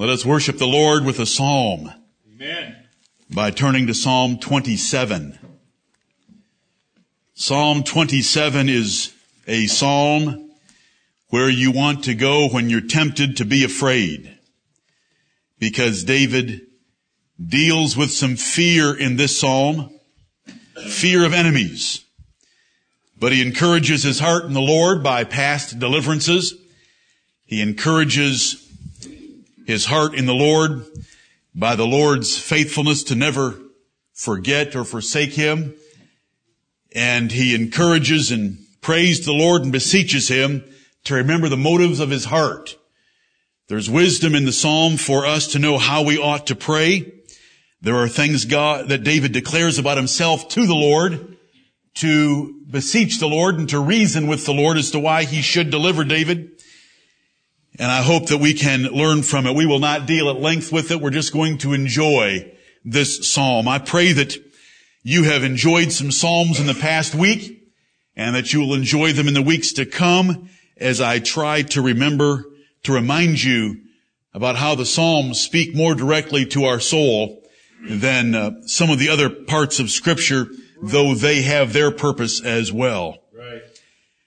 Let us worship the Lord with a psalm Amen. by turning to Psalm 27. Psalm 27 is a psalm where you want to go when you're tempted to be afraid. Because David deals with some fear in this psalm, fear of enemies. But he encourages his heart in the Lord by past deliverances. He encourages his heart in the Lord by the Lord's faithfulness to never forget or forsake him. And he encourages and prays the Lord and beseeches him to remember the motives of his heart. There's wisdom in the psalm for us to know how we ought to pray. There are things God, that David declares about himself to the Lord to beseech the Lord and to reason with the Lord as to why he should deliver David. And I hope that we can learn from it. We will not deal at length with it. We're just going to enjoy this psalm. I pray that you have enjoyed some psalms in the past week and that you will enjoy them in the weeks to come as I try to remember to remind you about how the psalms speak more directly to our soul than uh, some of the other parts of scripture, though they have their purpose as well. Right.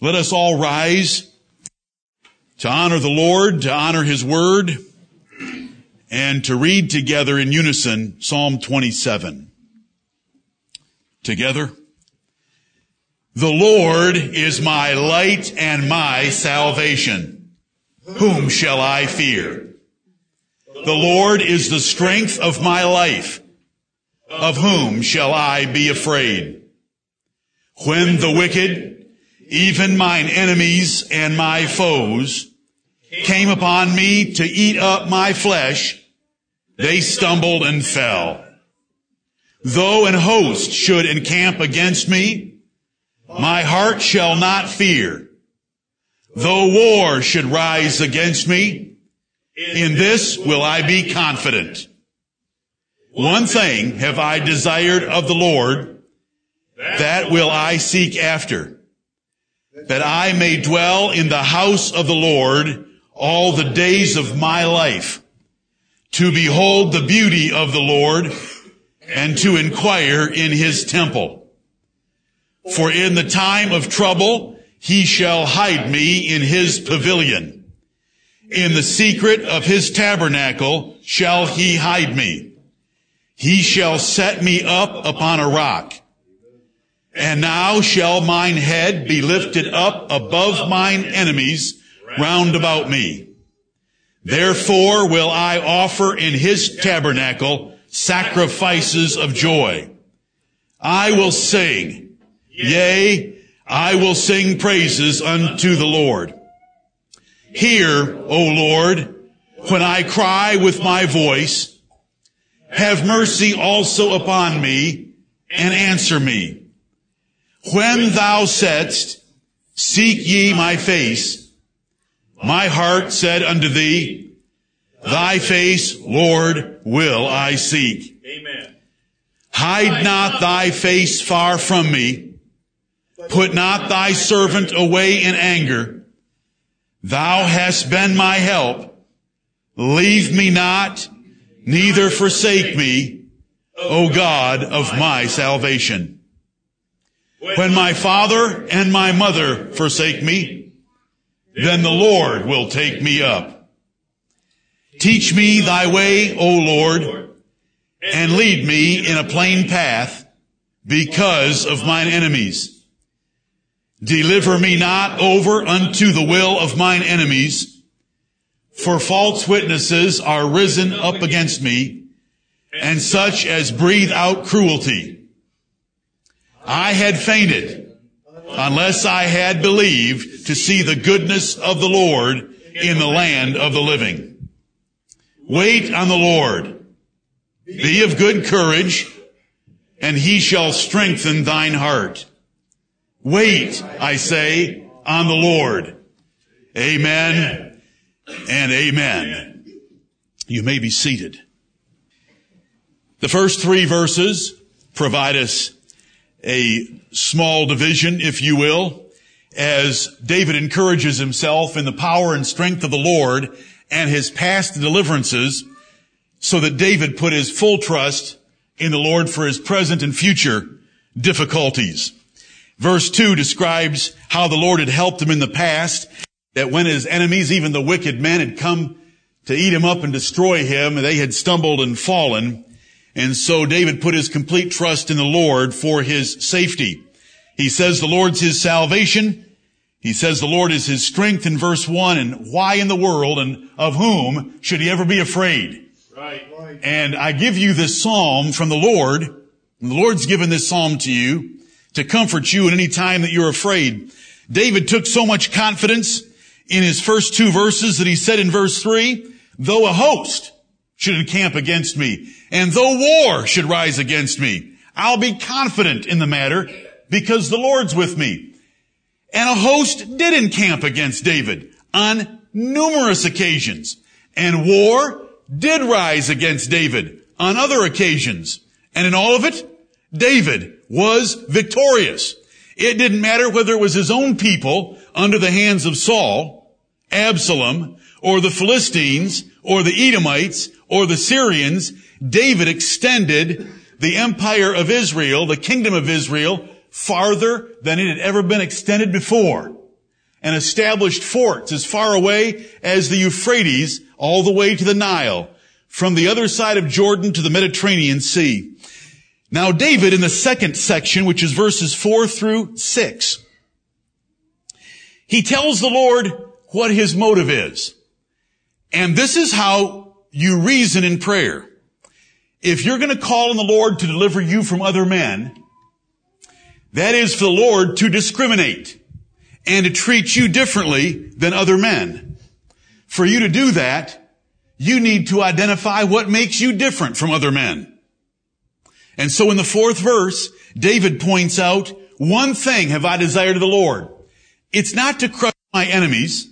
Let us all rise to honor the Lord, to honor His Word, and to read together in unison Psalm 27. Together. The Lord is my light and my salvation. Whom shall I fear? The Lord is the strength of my life. Of whom shall I be afraid? When the wicked, even mine enemies and my foes, came upon me to eat up my flesh, they stumbled and fell. Though an host should encamp against me, my heart shall not fear. Though war should rise against me, in this will I be confident. One thing have I desired of the Lord, that will I seek after, that I may dwell in the house of the Lord all the days of my life, to behold the beauty of the Lord and to inquire in his temple. For in the time of trouble, he shall hide me in his pavilion. In the secret of his tabernacle shall he hide me. He shall set me up upon a rock. And now shall mine head be lifted up above mine enemies round about me. Therefore will I offer in his tabernacle sacrifices of joy. I will sing, yea, I will sing praises unto the Lord. Hear, O Lord, when I cry with my voice, have mercy also upon me and answer me. When thou saidst, seek ye my face, my heart said unto thee, Thy face, Lord, will I seek. Amen. Hide not thy face far from me. Put not thy servant away in anger. Thou hast been my help. Leave me not, neither forsake me, O God of my salvation. When my father and my mother forsake me, then the Lord will take me up. Teach me thy way, O Lord, and lead me in a plain path because of mine enemies. Deliver me not over unto the will of mine enemies, for false witnesses are risen up against me, and such as breathe out cruelty. I had fainted unless I had believed to see the goodness of the Lord in the land of the living. Wait on the Lord. Be of good courage, and he shall strengthen thine heart. Wait, I say, on the Lord. Amen and amen. You may be seated. The first three verses provide us a small division, if you will, as David encourages himself in the power and strength of the Lord and his past deliverances so that David put his full trust in the Lord for his present and future difficulties. Verse 2 describes how the Lord had helped him in the past, that when his enemies, even the wicked men, had come to eat him up and destroy him, they had stumbled and fallen. And so David put his complete trust in the Lord for his safety. He says the Lord's his salvation. He says the Lord is his strength in verse 1 and why in the world and of whom should he ever be afraid? Right. And I give you this psalm from the Lord. And the Lord's given this psalm to you to comfort you at any time that you're afraid. David took so much confidence in his first two verses that he said in verse 3, though a host should encamp against me, and though war should rise against me, I'll be confident in the matter because the Lord's with me. And a host did encamp against David on numerous occasions. And war did rise against David on other occasions. And in all of it, David was victorious. It didn't matter whether it was his own people under the hands of Saul, Absalom, or the Philistines, or the Edomites, or the Syrians, David extended the empire of Israel, the kingdom of Israel, farther than it had ever been extended before and established forts as far away as the Euphrates all the way to the Nile from the other side of Jordan to the Mediterranean Sea. Now David in the second section, which is verses four through six, he tells the Lord what his motive is. And this is how you reason in prayer. If you're going to call on the Lord to deliver you from other men, that is for the Lord to discriminate and to treat you differently than other men. For you to do that, you need to identify what makes you different from other men. And so in the fourth verse, David points out, one thing have I desired of the Lord. It's not to crush my enemies.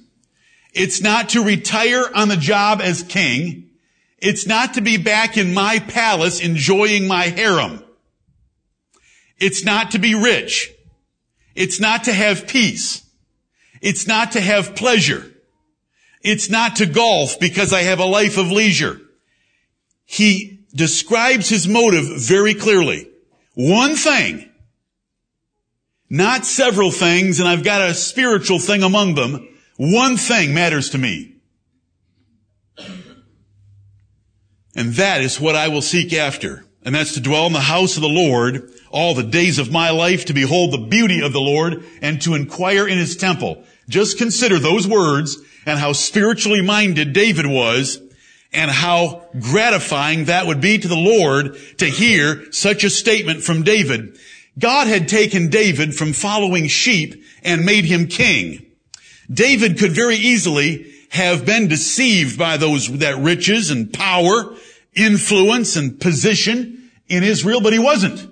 It's not to retire on the job as king. It's not to be back in my palace enjoying my harem. It's not to be rich. It's not to have peace. It's not to have pleasure. It's not to golf because I have a life of leisure. He describes his motive very clearly. One thing, not several things, and I've got a spiritual thing among them. One thing matters to me. And that is what I will seek after. And that's to dwell in the house of the Lord all the days of my life, to behold the beauty of the Lord and to inquire in his temple. Just consider those words and how spiritually minded David was and how gratifying that would be to the Lord to hear such a statement from David. God had taken David from following sheep and made him king. David could very easily have been deceived by those, that riches and power, influence and position in Israel, but he wasn't.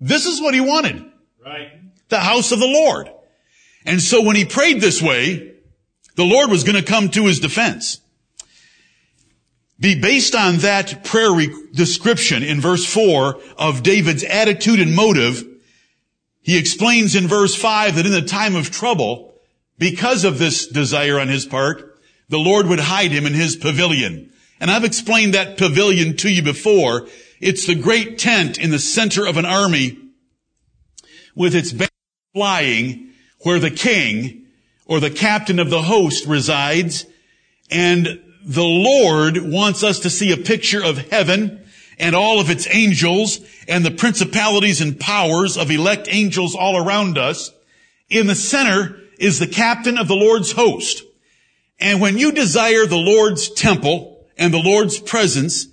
This is what he wanted. Right. The house of the Lord. And so when he prayed this way, the Lord was going to come to his defense. Be based on that prayer re- description in verse 4 of David's attitude and motive, he explains in verse 5 that in the time of trouble, because of this desire on his part, the Lord would hide him in his pavilion. And I've explained that pavilion to you before. It's the great tent in the center of an army with its banner flying where the king or the captain of the host resides. And the Lord wants us to see a picture of heaven and all of its angels and the principalities and powers of elect angels all around us. In the center is the captain of the Lord's host. And when you desire the Lord's temple and the Lord's presence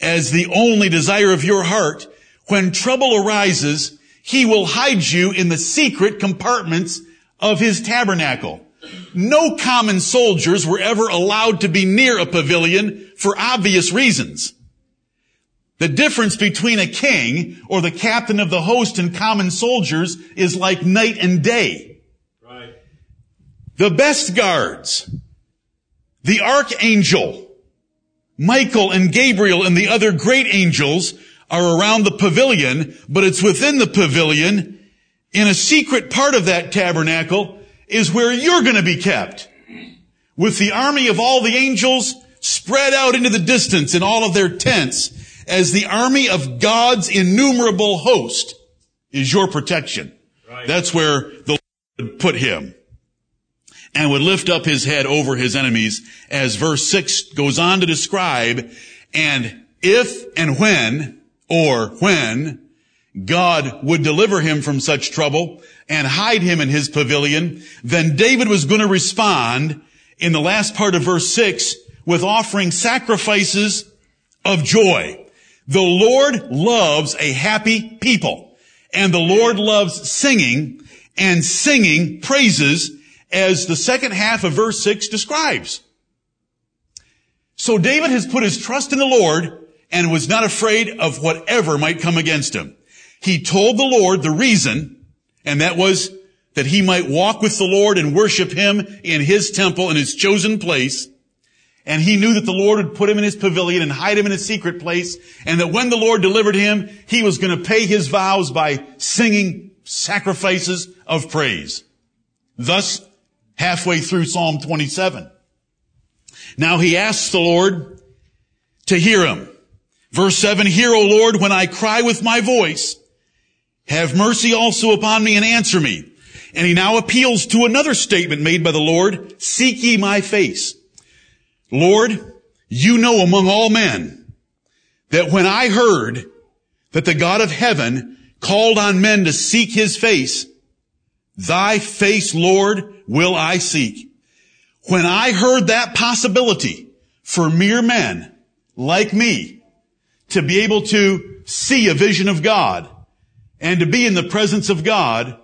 as the only desire of your heart, when trouble arises, he will hide you in the secret compartments of his tabernacle. No common soldiers were ever allowed to be near a pavilion for obvious reasons. The difference between a king or the captain of the host and common soldiers is like night and day. Right. The best guards, the archangel, Michael and Gabriel and the other great angels are around the pavilion, but it's within the pavilion, in a secret part of that tabernacle, is where you're going to be kept. with the army of all the angels spread out into the distance in all of their tents as the army of God's innumerable host is your protection. Right. That's where the Lord put him and would lift up his head over his enemies as verse 6 goes on to describe and if and when or when God would deliver him from such trouble and hide him in his pavilion, then David was going to respond in the last part of verse 6 with offering sacrifices of joy. The Lord loves a happy people and the Lord loves singing and singing praises as the second half of verse 6 describes. So David has put his trust in the Lord and was not afraid of whatever might come against him. He told the Lord the reason, and that was that he might walk with the Lord and worship him in his temple in his chosen place. And he knew that the Lord would put him in his pavilion and hide him in a secret place. And that when the Lord delivered him, he was going to pay his vows by singing sacrifices of praise. Thus, halfway through Psalm 27. Now he asks the Lord to hear him. Verse 7, Hear, O Lord, when I cry with my voice. Have mercy also upon me and answer me. And he now appeals to another statement made by the Lord, seek ye my face. Lord, you know among all men that when I heard that the God of heaven called on men to seek his face, thy face, Lord, will I seek. When I heard that possibility for mere men like me to be able to see a vision of God, and to be in the presence of God,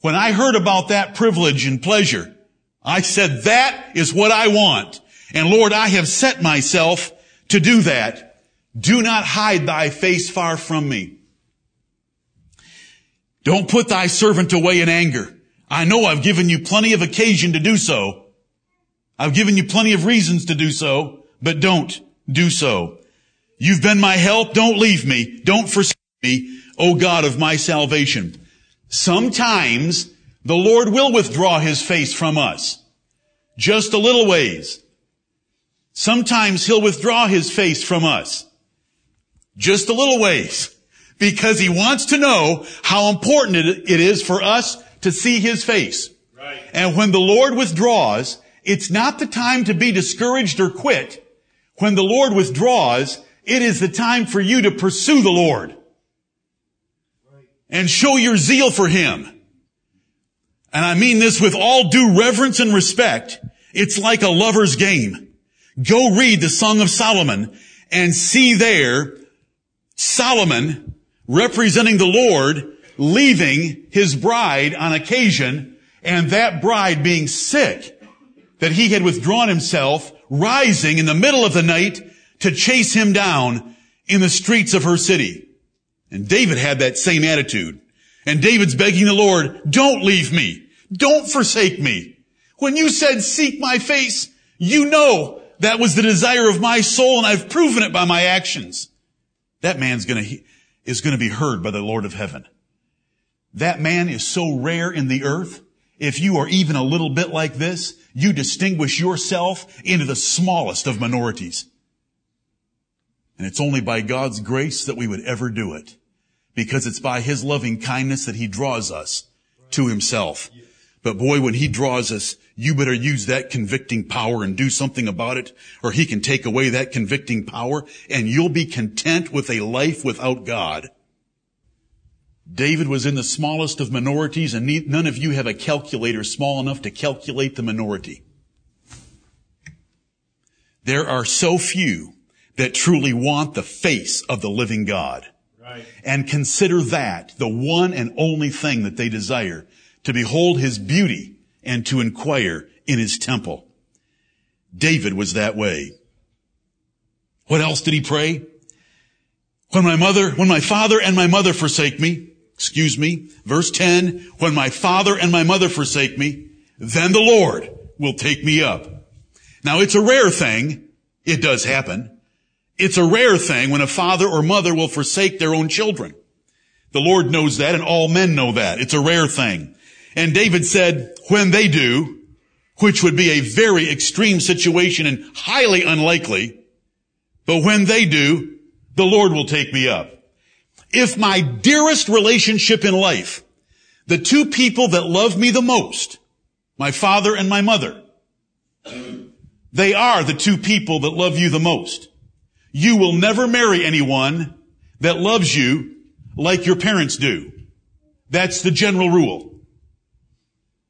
when I heard about that privilege and pleasure, I said, that is what I want. And Lord, I have set myself to do that. Do not hide thy face far from me. Don't put thy servant away in anger. I know I've given you plenty of occasion to do so. I've given you plenty of reasons to do so, but don't do so. You've been my help. Don't leave me. Don't forsake me. O God of my salvation. Sometimes the Lord will withdraw his face from us. Just a little ways. Sometimes he'll withdraw his face from us. Just a little ways. Because he wants to know how important it is for us to see his face. Right. And when the Lord withdraws, it's not the time to be discouraged or quit. When the Lord withdraws, it is the time for you to pursue the Lord and show your zeal for Him. And I mean this with all due reverence and respect. It's like a lover's game. Go read the Song of Solomon and see there Solomon representing the Lord leaving his bride on occasion and that bride being sick that he had withdrawn himself rising in the middle of the night to chase him down in the streets of her city. And David had that same attitude. And David's begging the Lord, don't leave me. Don't forsake me. When you said seek my face, you know that was the desire of my soul and I've proven it by my actions. That man's gonna, is gonna be heard by the Lord of heaven. That man is so rare in the earth. If you are even a little bit like this, you distinguish yourself into the smallest of minorities. And it's only by God's grace that we would ever do it. Because it's by His loving kindness that He draws us to Himself. But boy, when He draws us, you better use that convicting power and do something about it, or He can take away that convicting power, and you'll be content with a life without God. David was in the smallest of minorities, and none of you have a calculator small enough to calculate the minority. There are so few that truly want the face of the living God. Right. And consider that the one and only thing that they desire, to behold his beauty and to inquire in his temple. David was that way. What else did he pray? When my mother, when my father and my mother forsake me, excuse me, verse 10, when my father and my mother forsake me, then the Lord will take me up. Now it's a rare thing. It does happen. It's a rare thing when a father or mother will forsake their own children. The Lord knows that and all men know that. It's a rare thing. And David said, when they do, which would be a very extreme situation and highly unlikely. But when they do, the Lord will take me up. If my dearest relationship in life, the two people that love me the most, my father and my mother, they are the two people that love you the most. You will never marry anyone that loves you like your parents do. That's the general rule.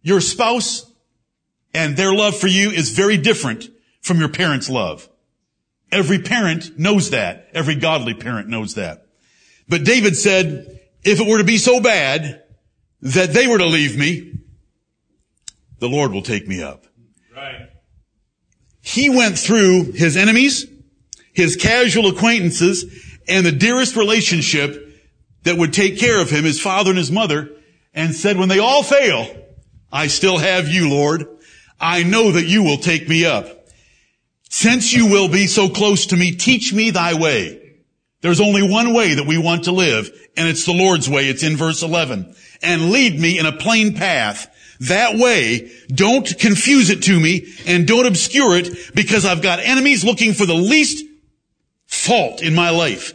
Your spouse and their love for you is very different from your parents' love. Every parent knows that. Every godly parent knows that. But David said, if it were to be so bad that they were to leave me, the Lord will take me up. Right. He went through his enemies, his casual acquaintances, and the dearest relationship that would take care of him, his father and his mother, and said, when they all fail, I still have you, Lord. I know that you will take me up. Since you will be so close to me, teach me thy way. There's only one way that we want to live, and it's the Lord's way. It's in verse 11. And lead me in a plain path. That way, don't confuse it to me and don't obscure it because I've got enemies looking for the least fault in my life.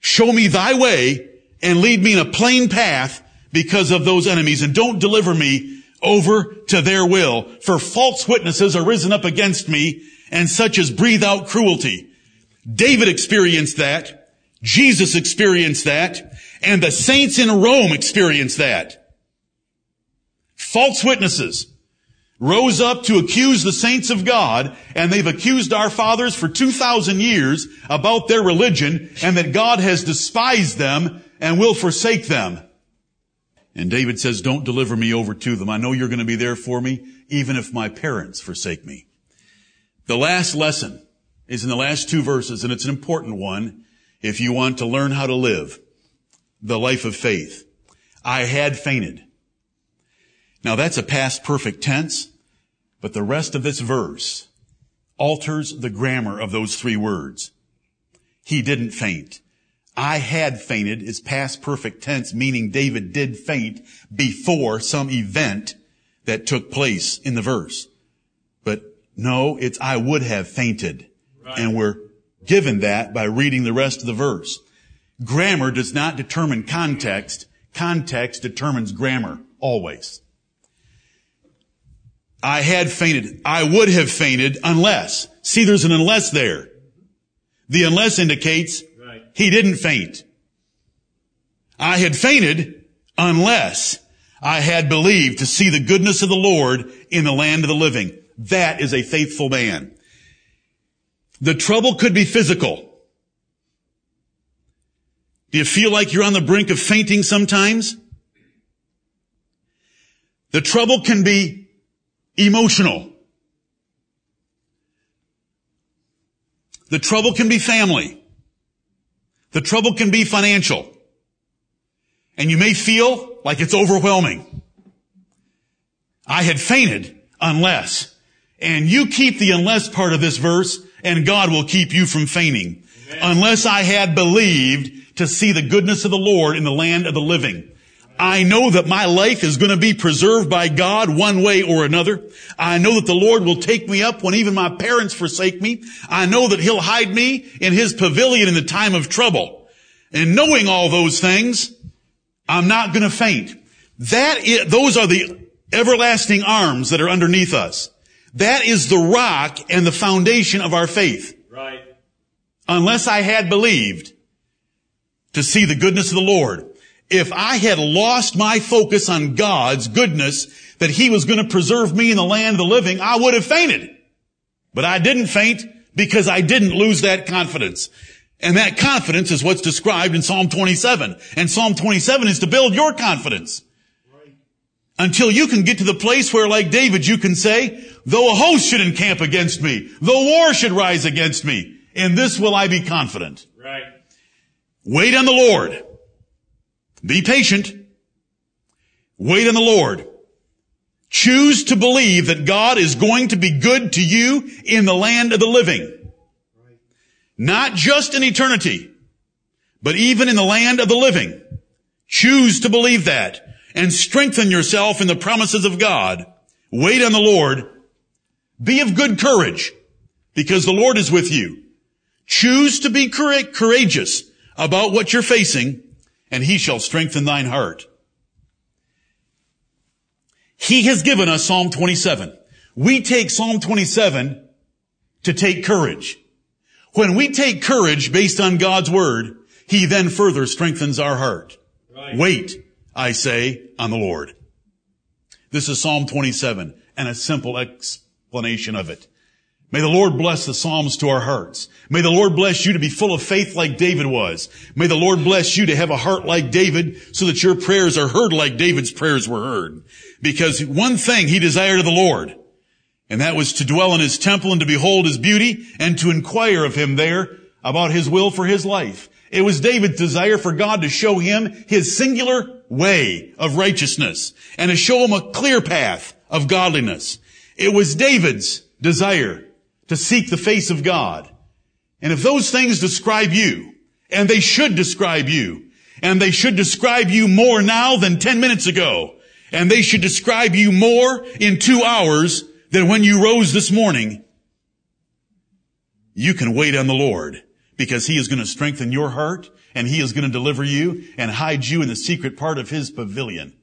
Show me thy way and lead me in a plain path because of those enemies and don't deliver me over to their will. For false witnesses are risen up against me and such as breathe out cruelty. David experienced that. Jesus experienced that. And the saints in Rome experienced that. False witnesses rose up to accuse the saints of God, and they've accused our fathers for 2,000 years about their religion, and that God has despised them and will forsake them. And David says, don't deliver me over to them. I know you're going to be there for me, even if my parents forsake me. The last lesson is in the last two verses, and it's an important one if you want to learn how to live the life of faith. I had fainted. Now that's a past perfect tense, but the rest of this verse alters the grammar of those three words. He didn't faint. I had fainted is past perfect tense, meaning David did faint before some event that took place in the verse. But no, it's I would have fainted. And we're given that by reading the rest of the verse. Grammar does not determine context. Context determines grammar, always. I had fainted. I would have fainted unless. See, there's an unless there. The unless indicates right. he didn't faint. I had fainted unless I had believed to see the goodness of the Lord in the land of the living. That is a faithful man. The trouble could be physical. Do you feel like you're on the brink of fainting sometimes? The trouble can be emotional. The trouble can be family. The trouble can be financial. And you may feel like it's overwhelming. I had fainted unless. And you keep the unless part of this verse and God will keep you from fainting. Amen. Unless I had believed to see the goodness of the Lord in the land of the living. I know that my life is going to be preserved by God one way or another. I know that the Lord will take me up when even my parents forsake me. I know that He'll hide me in His pavilion in the time of trouble. And knowing all those things, I'm not going to faint. That is, those are the everlasting arms that are underneath us. That is the rock and the foundation of our faith. Right. Unless I had believed to see the goodness of the Lord if I had lost my focus on God's goodness, that He was going to preserve me in the land of the living, I would have fainted. But I didn't faint because I didn't lose that confidence. And that confidence is what's described in Psalm 27. And Psalm 27 is to build your confidence. Until you can get to the place where, like David, you can say, though a host should encamp against me, though war should rise against me, in this will I be confident. Right. Wait on the Lord. Be patient. Wait on the Lord. Choose to believe that God is going to be good to you in the land of the living. Not just in eternity, but even in the land of the living. Choose to believe that and strengthen yourself in the promises of God. Wait on the Lord. Be of good courage because the Lord is with you. Choose to be courageous about what you're facing and he shall strengthen thine heart. He has given us Psalm 27. We take Psalm 27 to take courage. When we take courage based on God's word, he then further strengthens our heart. Right. Wait, I say, on the Lord. This is Psalm 27 and a simple explanation of it. May the Lord bless the Psalms to our hearts. May the Lord bless you to be full of faith like David was. May the Lord bless you to have a heart like David so that your prayers are heard like David's prayers were heard. Because one thing he desired of the Lord, and that was to dwell in his temple and to behold his beauty and to inquire of him there about his will for his life. It was David's desire for God to show him his singular way of righteousness and to show him a clear path of godliness. It was David's desire to seek the face of God. And if those things describe you, and they should describe you, and they should describe you more now than 10 minutes ago, and they should describe you more in two hours than when you rose this morning, you can wait on the Lord because He is going to strengthen your heart and He is going to deliver you and hide you in the secret part of His pavilion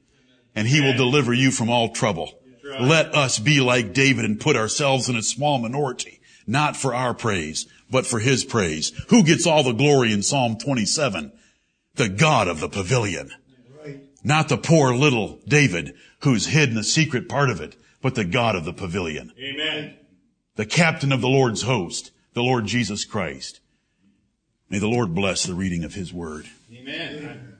and He will deliver you from all trouble. Let us be like David and put ourselves in a small minority, not for our praise, but for his praise. Who gets all the glory in Psalm 27? The God of the pavilion. Not the poor little David who's hid in the secret part of it, but the God of the pavilion. Amen. The captain of the Lord's host, the Lord Jesus Christ. May the Lord bless the reading of his word. Amen.